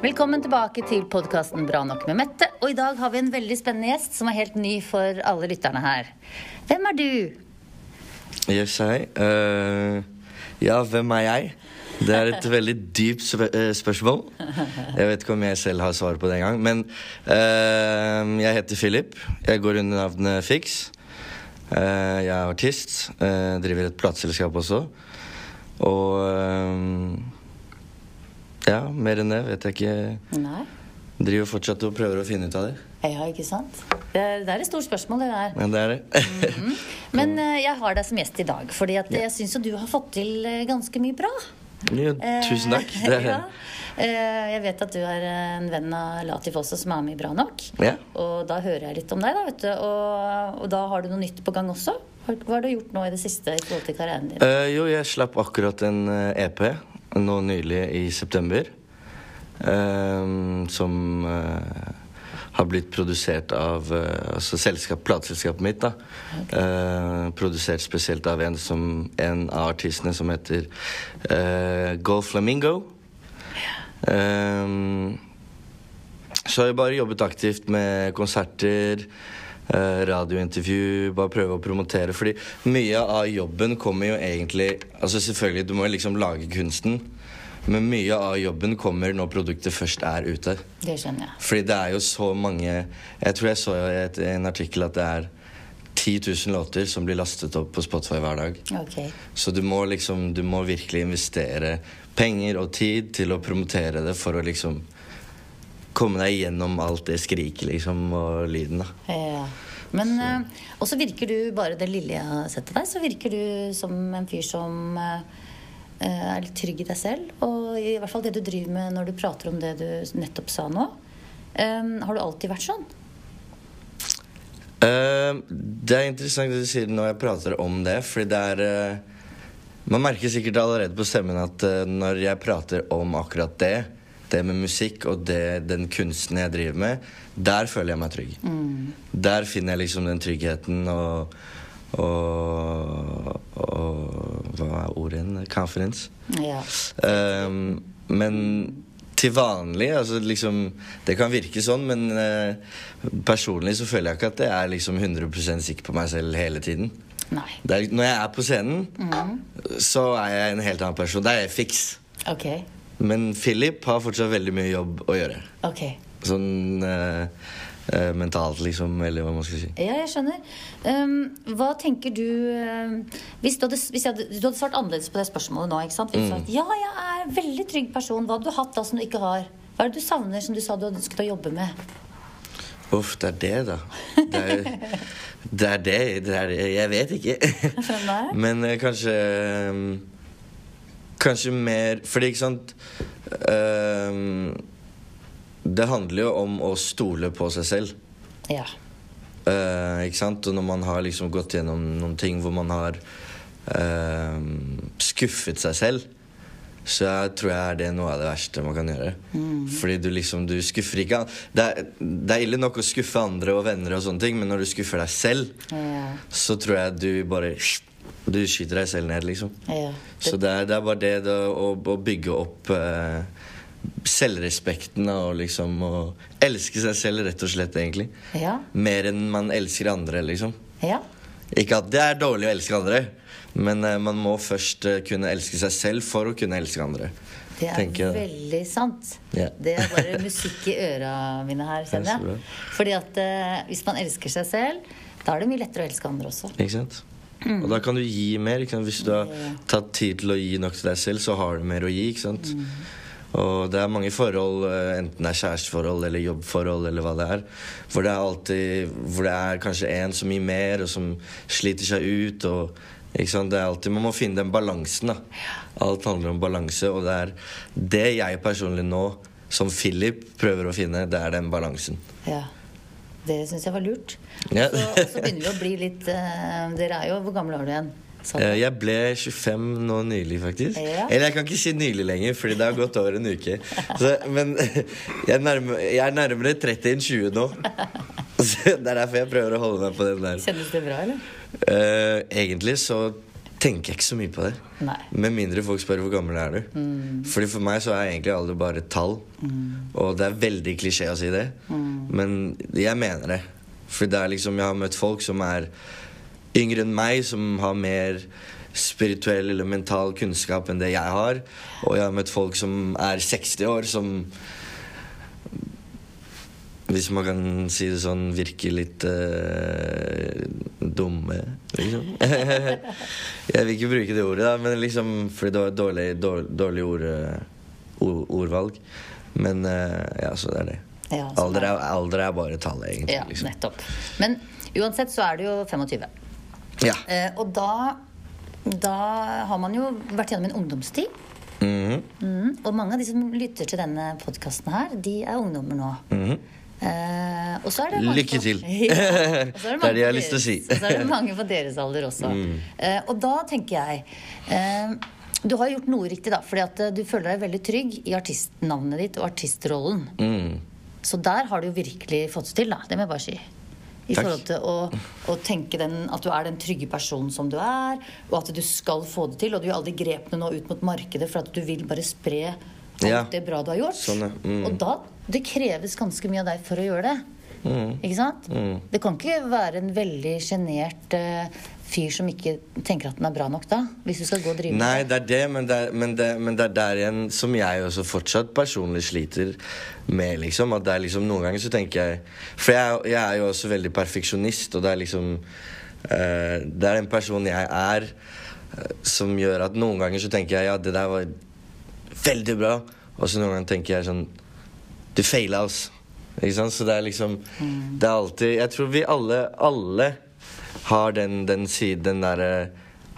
Velkommen tilbake til podkasten Bra nok med Mette. Og i dag har vi en veldig spennende gjest som er helt ny for alle lytterne her. Hvem er du? Yes, hei. Uh, ja, hvem er jeg? Det er et veldig dypt eh, spørsmål. Jeg vet ikke om jeg selv har svar på det engang. Men uh, jeg heter Philip. Jeg går under navnet Fix. Uh, jeg er artist. eh, driver et plateselskap også. Og eh, ja, mer enn det vet jeg ikke. Nei. Driver fortsatt og prøver å finne ut av det. Ja, ikke sant? Det er, det er et stort spørsmål, det der. Men det er det. Men eh, jeg har deg som gjest i dag, fordi at jeg syns jo du har fått til eh, ganske mye bra. Ja, tusen takk. Eh, ja. Eh, Jeg vet at du er en venn av Latif også, som er med i Bra nok. Ja. Og da hører jeg litt om deg, da, vet du. Og, og da har du noe nytt på gang også. Hva har du gjort nå i det siste i forhold til karrieren din? Uh, jo, jeg slapp akkurat en EP nå nylig i september. eh, som eh, har blitt produsert av eh, altså selskap, plateselskapet mitt. da Eh, Produsert spesielt av en, som, en av artistene som heter uh, Golf Flamingo. Eh, så har jeg bare jobbet aktivt med konserter, eh, radiointervju, bare prøve å promotere. Fordi mye av jobben kommer jo egentlig Altså selvfølgelig, du må jo liksom lage kunsten. Men mye av jobben kommer når produktet først er ute. Det skjønner jeg. Fordi det er jo så mange Jeg tror jeg så i en artikkel at det er 10 000 låter som blir lastet opp på Spotify hver dag. Ok. Så du må liksom Du må virkelig investere penger og tid til å promotere det for å liksom komme deg gjennom alt det skriket liksom og lyden, da. Ja. Men eh, Og så virker du, bare det lille jeg har sett til deg, så virker du som en fyr som eh, eh, er litt trygg i deg selv. Og i hvert fall det du driver med når du prater om det du nettopp sa nå. Eh, har du alltid vært sånn? Uh, det er interessant det du sier når jeg prater om det, fordi det er uh, Man merker sikkert allerede på stemmen at uh, når jeg prater om akkurat det, det med musikk og det, den kunsten jeg driver med, der føler jeg meg trygg. Der finner jeg liksom den tryggheten og og, og Hva er ordet igjen? Conference. Ja. Um, men til vanlig altså liksom, Det kan virke sånn, men uh, personlig så føler jeg ikke at jeg er liksom 100% sikker på meg selv hele tiden. Er, når jeg er på scenen, så er jeg en helt annen person. Da er jeg fiks. Okay. Men Philip har fortsatt veldig mye jobb å gjøre. Okay. Sånn eh, eh, mentalt, liksom, eller hva man skal si. Ja, jeg skjønner. Um, hva tenker du uh, hvis, du hadde, hvis hadde, du hadde svart annerledes på det spørsmålet nå, ikke sant? Hvis Mm. sagt, ja, jeg er en veldig trygg person. Hva hadde du hatt da som du ikke har? Hva er det du savner som du sa du hadde ønsket å jobbe med? Uff, det er det, da. Det er det. Er det, det er det. Jeg vet ikke. Men uh, kanskje um, Kanskje mer Fordi, ikke sant eh, Det handler jo om å stole på seg selv. Ja. Uh, ikke sant? Og når man har liksom gått gjennom noen ting hvor man har uh, skuffet seg selv, så jeg tror jeg er det noe av det verste man kan gjøre. Fordi du liksom, du skuffer ikke det er, det er ille nok å skuffe andre og venner, og sånne ting, men når du skuffer deg selv, Ja. så tror jeg du bare Du skyter deg selv ned, liksom. ja. Så det er, det er bare det å, å bygge opp eh, selvrespekten og liksom å elske seg selv, rett og slett, egentlig. Ja. Mer enn man elsker andre, liksom. ja. Ikke at det er dårlig å elske andre, men uh, man må først uh, kunne elske seg selv for å kunne elske andre. Det er tenker veldig sant. Yeah. Det er bare musikk i øra mine her, er kjenner jeg. Fordi at uh, hvis man elsker seg selv, da er det mye lettere å elske andre også. Ikke sant? Og da kan du gi mer. Hvis du har tatt tid til å gi nok til deg selv, så har du mer å gi. Ikke sant? Og det er mange forhold, eh, enten det er kjæresteforhold eller jobbforhold, eller hva det er, hvor det er alltid Hvor det er kanskje en som gir mer, og som sliter seg ut. og ikke sant? Det er alltid, Man må finne den balansen. da. Alt handler om balanse, og det er det jeg personlig nå, som Philip, prøver å finne. Det er den balansen. Ja. Det syns jeg var lurt. Ja. Så, så begynner vi å bli litt uh, Dere er jo Hvor gamle er du igjen? Sånn. Eh, Jeg ble 25 nå nylig, faktisk. Ja. Eller jeg kan ikke si nylig lenger, fordi det har gått over en uke. Så, men jeg er, nærmere, jeg er nærmere 30 enn 20 nå. Så det er derfor jeg prøver å holde meg på den der. Kjennes det bra, eller? Uh, egentlig så tenker jeg ikke så mye på det. Nei. Med mindre folk spør hvor gammel er du. Mm. Fordi For meg så er egentlig alder bare et tall. Og det er veldig klisjé å si det, Mm. men jeg mener det. For det er liksom, jeg har møtt folk som er yngre enn meg, som har mer spirituell eller mental kunnskap enn det jeg har. Og jeg har møtt folk som er 60 år, som hvis man kan si det sånn, virker litt uh, dumme, liksom. jeg vil ikke bruke det ordet, da, men liksom, fordi det var et dårlig, dårlig, dårlig ord, eh, ord, ordvalg. Men uh, ja, så det er det. Ja, alder, er er, alder er bare tallet, egentlig. Ja, liksom. nettopp. Men uansett så er du jo 25. Ja. Eh, og da, da har man jo vært gjennom en ungdomstid. Mhm, Mm, og mange av de som lytter til denne podkasten her, de er ungdommer nå. mhm. Eh, og så er det mange Lykke på- til. Ja, Det er det jeg har lyst til å si. Mm. så er det mange på deres alder også. Eh, og da tenker jeg eh, Du har gjort noe riktig, da. Fordi at du føler deg veldig trygg i artistnavnet ditt og artistrollen. Mm. Så der har du jo virkelig fått det til, da. Det må jeg bare si. I Takk. forhold til å, å tenke den, at du er den trygge personen som du er, og at du skal få det til. Og du gjør alle de grepene nå ut mot markedet for at du vil bare spre alt Ja. det bra du har gjort. Sånn. Mm. Og da Det kreves ganske mye av deg for å gjøre det. Mm. Ikke sant? Det kan ikke være en veldig sjenert uh, fyr som ikke tenker at den er bra nok, da. Hvis du skal gå og drive Nei, det er det, men det er, men, det, men det er der igjen som jeg også fortsatt personlig sliter med, liksom. At det er liksom Noen ganger så tenker jeg For jeg, jeg er jo også veldig perfeksjonist, og det er liksom uh, Det er den personen jeg er, uh, som gjør at noen ganger så tenker jeg ja, det der var veldig bra, og så noen ganger tenker jeg sånn Du feila, altså. Ikke sant? Så det er liksom Det er alltid Jeg tror vi alle, alle har den, den siden, den derre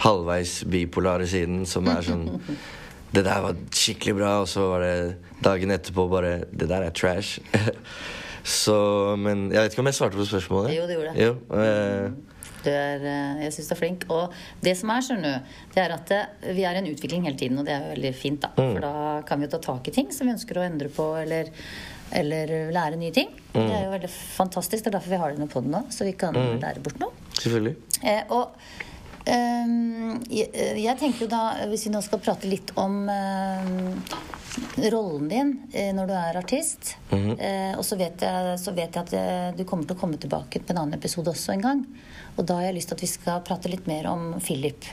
halvveis bipolare siden som er sånn Det der var skikkelig bra, og så var det dagen etterpå bare Det der er trash. så Men jeg vet ikke om jeg svarte på spørsmålet? Jo, du gjorde det. Jo, øh, Du er, eh, jeg syns du er flink. Og det som er, skjønner du, det er at eh, vi er i en utvikling hele tiden, og det er jo veldig fint, da. Mm. For da kan vi jo ta tak i ting som vi ønsker å endre på, eller, eller lære nye ting. Mm. Det er jo veldig fantastisk. Det er derfor vi har denne poden nå, så vi kan Mm. lære bort noe. selvfølgelig. Eh, og ehm, jeg, jeg tenker jo da, hvis vi nå skal prate litt om ehm, rollen din eh, når du er artist eh, Og så vet, jeg, så vet jeg at eh, du kommer til å komme tilbake på en annen episode også en gang. Og da har jeg lyst til at vi skal prate litt mer om Philip.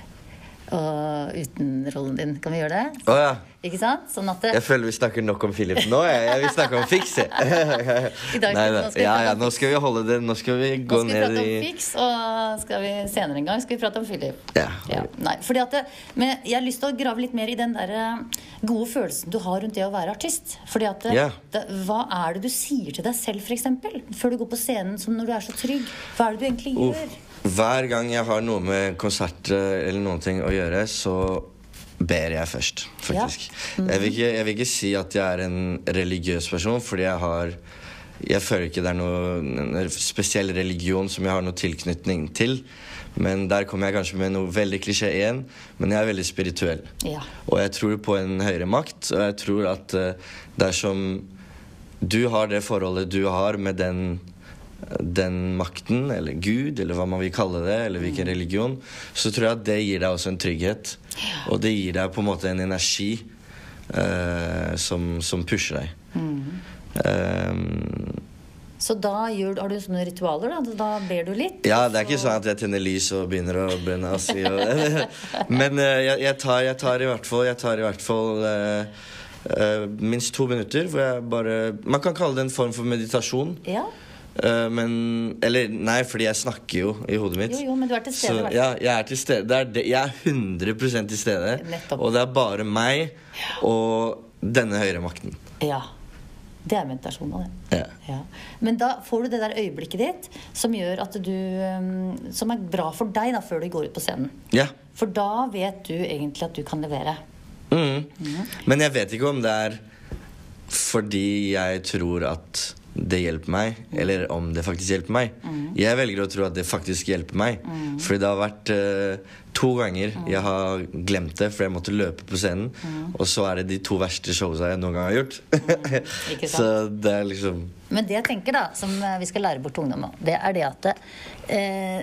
Og uten rollen din. Kan vi gjøre det? Oh, ja. Ikke sant? Sånn at det, Jeg føler vi snakker nok om Philip nå. Jeg, jeg vil snakke om Fiks. I dag Nei, nå skal Ja, ja, nå skal vi holde det Nå skal vi Nå gå skal vi ned prate i om Fix, og skal vi senere en gang skal vi prate om Philip. Ja. Ja, nei, fordi at det, men jeg har lyst til å grave litt mer i den der eh, gode følelsen du har rundt det å være artist. Fordi at det, Ja. det, Hva er det du sier til deg selv, f.eks., før du går på scenen, som når du er så trygg? Hva er det du egentlig Uff. Hver gang jeg har noe med konsert eller noen ting å gjøre, så ber jeg først, faktisk. Mhm. jeg, vil ikke, jeg vil ikke si at jeg er en religiøs person, fordi jeg har Jeg føler ikke det er noen en spesiell religion som jeg har noe tilknytning til. Men der kommer jeg kanskje med noe veldig klisjé igjen. Men jeg er veldig spirituell. Ja. Og jeg tror på en høyere makt, og jeg tror at eh, dersom du har det forholdet du har med den, den makten, eller Gud, eller hva man vil kalle det, eller hvilken religion, så tror jeg at det gir deg også en trygghet. Og det gir deg på en måte en energi uh, som, som pusher deg. Eh, Så da gjør, har du sånne ritualer? Da, da ber du litt? Ja, det er ikke sånn at jeg tenner lys og begynner å brenne ass i. Men eh, jeg, jeg, tar, jeg tar i hvert fall, jeg tar i hvert fall uh, uh, minst to minutter hvor jeg bare Man kan kalle det en form for meditasjon. Ja. Eh, men Eller nei, fordi jeg snakker jo i hodet mitt. Jo, jo, men du er til stede, Så, ja, jeg er til stede. Det er det, jeg er 100% til stede. Nettopp. Og det er bare meg og denne høyre makten. ja. Det er meditasjon av det. Ja. Ja. Men da får du det der øyeblikket ditt som gjør at du um, Som er bra for deg da, før du går ut på scenen. ja. For da vet du egentlig at du kan levere. Mhm. Men jeg vet ikke om det er fordi jeg tror at det hjelper meg, eller om det faktisk hjelper meg. Jeg velger å tro at det faktisk hjelper meg. Fordi det har vært uh, to ganger jeg har glemt det fordi jeg måtte løpe på scenen. Og så er det de to verste showsa jeg noen gang har gjort. Mm. så det er liksom Men det jeg tenker da, som eh, vi skal lære bort til ungdom det er det at eh,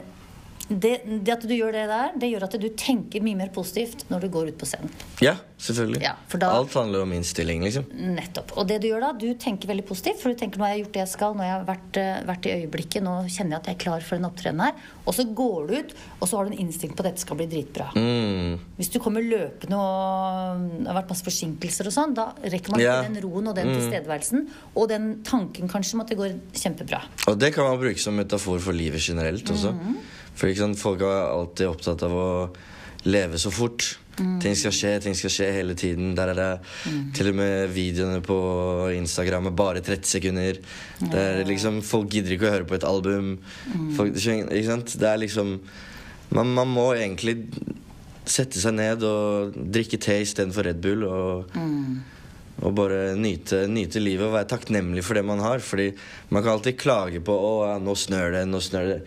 det, det at du gjør det der, det gjør at du tenker mye mer positivt når du går ut på scenen. Ja, selvfølgelig. Ja, for da- Alt handler om innstilling, liksom. Nettopp. Og det du gjør da, du tenker veldig positivt, for du tenker nå har jeg gjort det jeg skal, nå har jeg vært, eh, vært i øyeblikket, nå kjenner jeg at jeg er klar for den opptredenen her. Og så går du ut, og så har du en instinkt på at dette skal bli dritbra. Mm. Hvis du kommer løpende og det har vært masse forsinkelser og sånn, da rekker man Ja. den roen og den tilstedeværelsen og den tanken kanskje om at det går kjempebra. Og det kan man bruke som metafor for livet generelt også. Mhm. For sant, folk er alltid opptatt av å leve så fort. Mm. Ting skal skje, ting skal skje hele tiden. Der er det mm. til og med videoene på Instagram med bare 30 sekunder. Det er liksom, Folk gidder ikke å høre på et album. Mm. Folk, ikke sant? Det er liksom man, man må egentlig sette seg ned og drikke te istedenfor Red Bull. og... Mm. Og bare nyte, nyte livet og være takknemlig for det man har. Fordi man kan alltid klage på å, ja, nå snør det, nå snør det.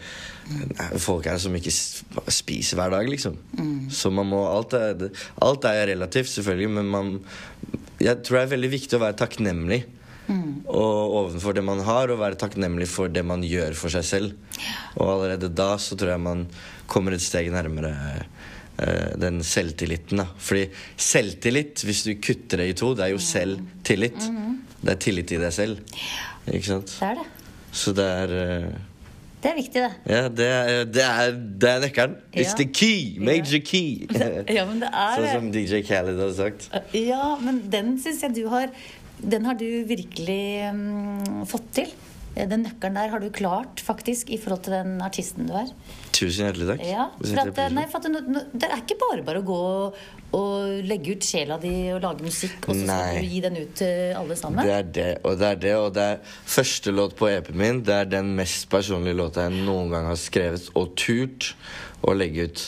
Nei, Folk er som ikke spiser hver dag, liksom. Så man må alt er, alt er relativt, selvfølgelig, men man Jeg tror det er veldig viktig å være takknemlig. Og overfor det man har, og være takknemlig for det man gjør for seg selv. Og allerede da så tror jeg man kommer et steg nærmere den selvtilliten. da Fordi selvtillit, hvis du kutter det i to, det er jo selvtillit. Det er tillit i deg selv. Ikke sant? Det er det. Så det er uh... Det er viktig, det. Ja, det er, det er, det er nøkkelen. It's the key! Major key! Ja, men det er sånn som DJ Khaled har sagt. Ja, men den syns jeg du har Den har du virkelig um, fått til. Eh, Den nøkkelen der har du klart, faktisk, i forhold til den artisten du er. Tusen hjertelig takk. Ja, for at, nei, for at det, det er ikke bare bare å gå og legge ut sjela di og lage musikk, og så skal Nei. du gi den ut til alle sammen. Det er det, og det er det, og det er første låt på EP-en min. Det er den mest personlige låta jeg noen gang har skrevet og turt å legge ut.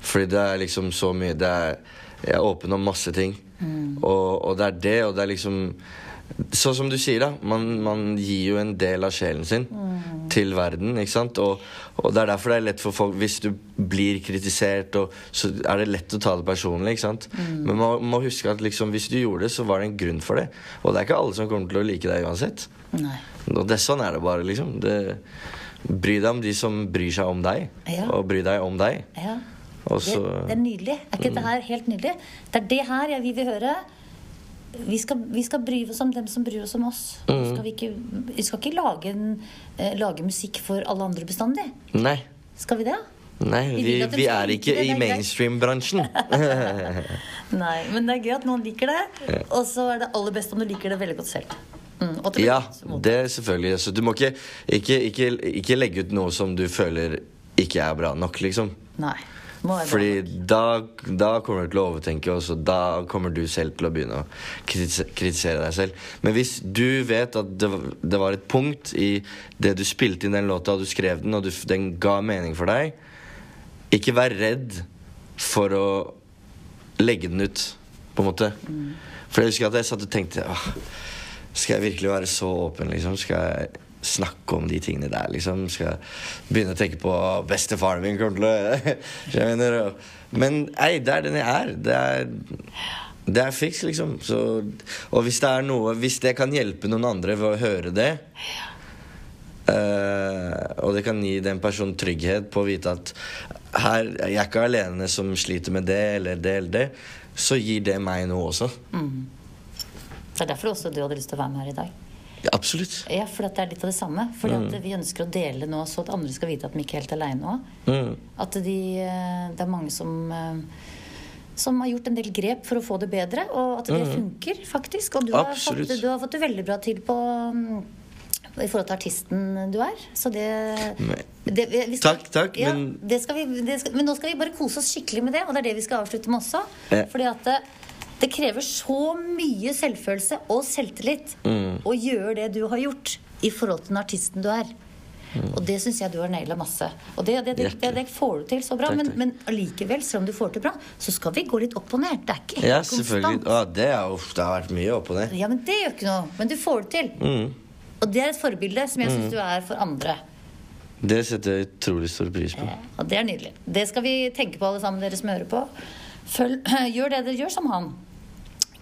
Fordi det er liksom så mye det er, Jeg er åpen om masse ting. Og, og det er det, og det er liksom Sånn som du sier, da. Man, man gir jo en del av sjelen sin til verden. ikke sant? Og, og det er derfor det er lett for folk Hvis du blir kritisert, og, så er det lett å ta det personlig. ikke sant? Men man må huske at liksom, hvis du gjorde det, så var det en grunn for det. Og det er ikke alle som kommer til å like deg uansett. Nei. Og det, sånn er det bare, liksom. Det, bry deg om de som bryr seg om deg, Ja. og bry deg om deg. Ja. Og Det, så det er nydelig. Er ikke dette her helt nydelig? Det er det her jeg vil høre. Vi skal, vi skal bry oss om dem som bryr oss om oss. Mm. Skal vi, ikke, vi skal ikke lage, en, eh, lage musikk for alle andre bestandig. Nei. Skal vi det? Nei, Vi vi, vi er ikke det, i mainstream-bransjen. Nei, men det er gøy at noen liker det. Og så er det aller best om du liker det veldig godt selv. Mm, Ja, det er selvfølgelig. Så du må ikke, ikke, ikke, ikke legge ut noe som du føler ikke er bra nok, liksom. Nei. Fordi da, da kommer du til å overtenke, og så da kommer du selv til å begynne å kritisere deg selv. Men hvis du vet at det, det var et punkt i det du spilte inn den låta, og du skrev den, og du, den ga mening for deg, ikke vær redd for å legge den ut, på en måte. For jeg husker at jeg satt og tenkte Åh, Skal jeg virkelig være så åpen, liksom? Skal jeg snakke om de tingene der, liksom? Skal begynne å tenke på «Å, bestefaren min kommer til å mener, Men ei, det er den jeg er. Det er det er fiks, liksom. Så, og hvis det er noe Hvis det kan hjelpe noen andre ved å høre det uh, Og det kan gi den personen trygghet på å vite at her, jeg er ikke alene som sliter med det eller det eller det, så gir det meg noe også. Det er derfor også du hadde lyst til å være med her i dag. Ja, absolutt. Ja, for det er litt av det samme. Fordi Mm. vi ønsker å dele nå, så at andre skal vite at de ikke er helt aleine òg. Mm. At de, eh, det er mange som eh, som har gjort en del grep for å få det bedre, og at det funker, faktisk. Og du har, Mm. Fått, du har fått det veldig bra til på mm, i forhold til artisten du er. Så det, det vi- vi skal- Takk, takk, ja, men- det skal vi, det skal, men nå skal vi bare kose oss skikkelig med det, og det er det vi skal avslutte med også. Ja. Fordi at det, krever så mye selvfølelse og selvtillit Mm. å gjøre det du har gjort, i forhold til den artisten du er. Og det syns jeg du har naila masse. Og det, det, det, det, får du til så bra. Takk, men, takk. men allikevel, selv om du får det til bra, så skal vi gå litt opp og ned. Det er ikke helt Ja, selvfølgelig. konstant. Ja, det, er, uff, det har vært mye opp og ned. Ja, men det gjør ikke noe. Men du får det til. Mm. Og det er et forbilde som jeg syns du er for andre. Det setter jeg utrolig stor pris på. Og det er nydelig. Det skal vi tenke på, alle sammen dere som hører på. Følg, gjør det dere gjør som han.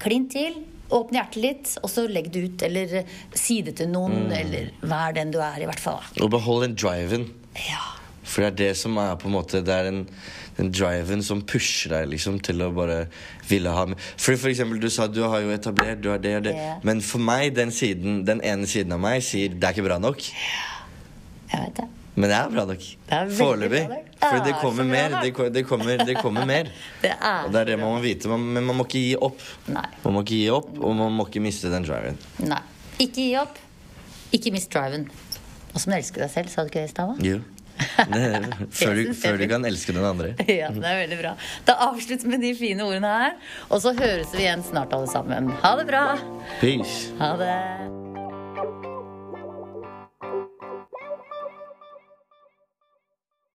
Klin til. Åpne hjertet litt, og så legg det ut. Eller si det til noen. Eller vær den du er, i hvert fall. Og behold den driven. Ja. For det er det som er på en måte Det er den, den driven som pusher deg liksom til å bare ville ha med For, for eksempel, du sa du har jo etablert, du har det og det. Ja. Men for meg, den siden, den ene siden av meg sier det er ikke bra nok. Jeg vet det. Men det er bra nok. Foreløpig. For det kommer mer. Det, det, kommer, det kommer mer. Det er Og det er det man må vite. Man, men man må ikke gi opp. Nei. Man må ikke gi opp, og man må ikke miste den driven. Nei. Ikke gi opp. Ikke mist driven. Og som elsker deg selv, sa du ikke det i stad? Jo. Før, du, før du kan elske den andre. Ja, det er veldig bra. Da avslutter vi med de fine ordene her. Og så høres vi igjen snart, alle sammen. Ha det bra. Peace. Ha det.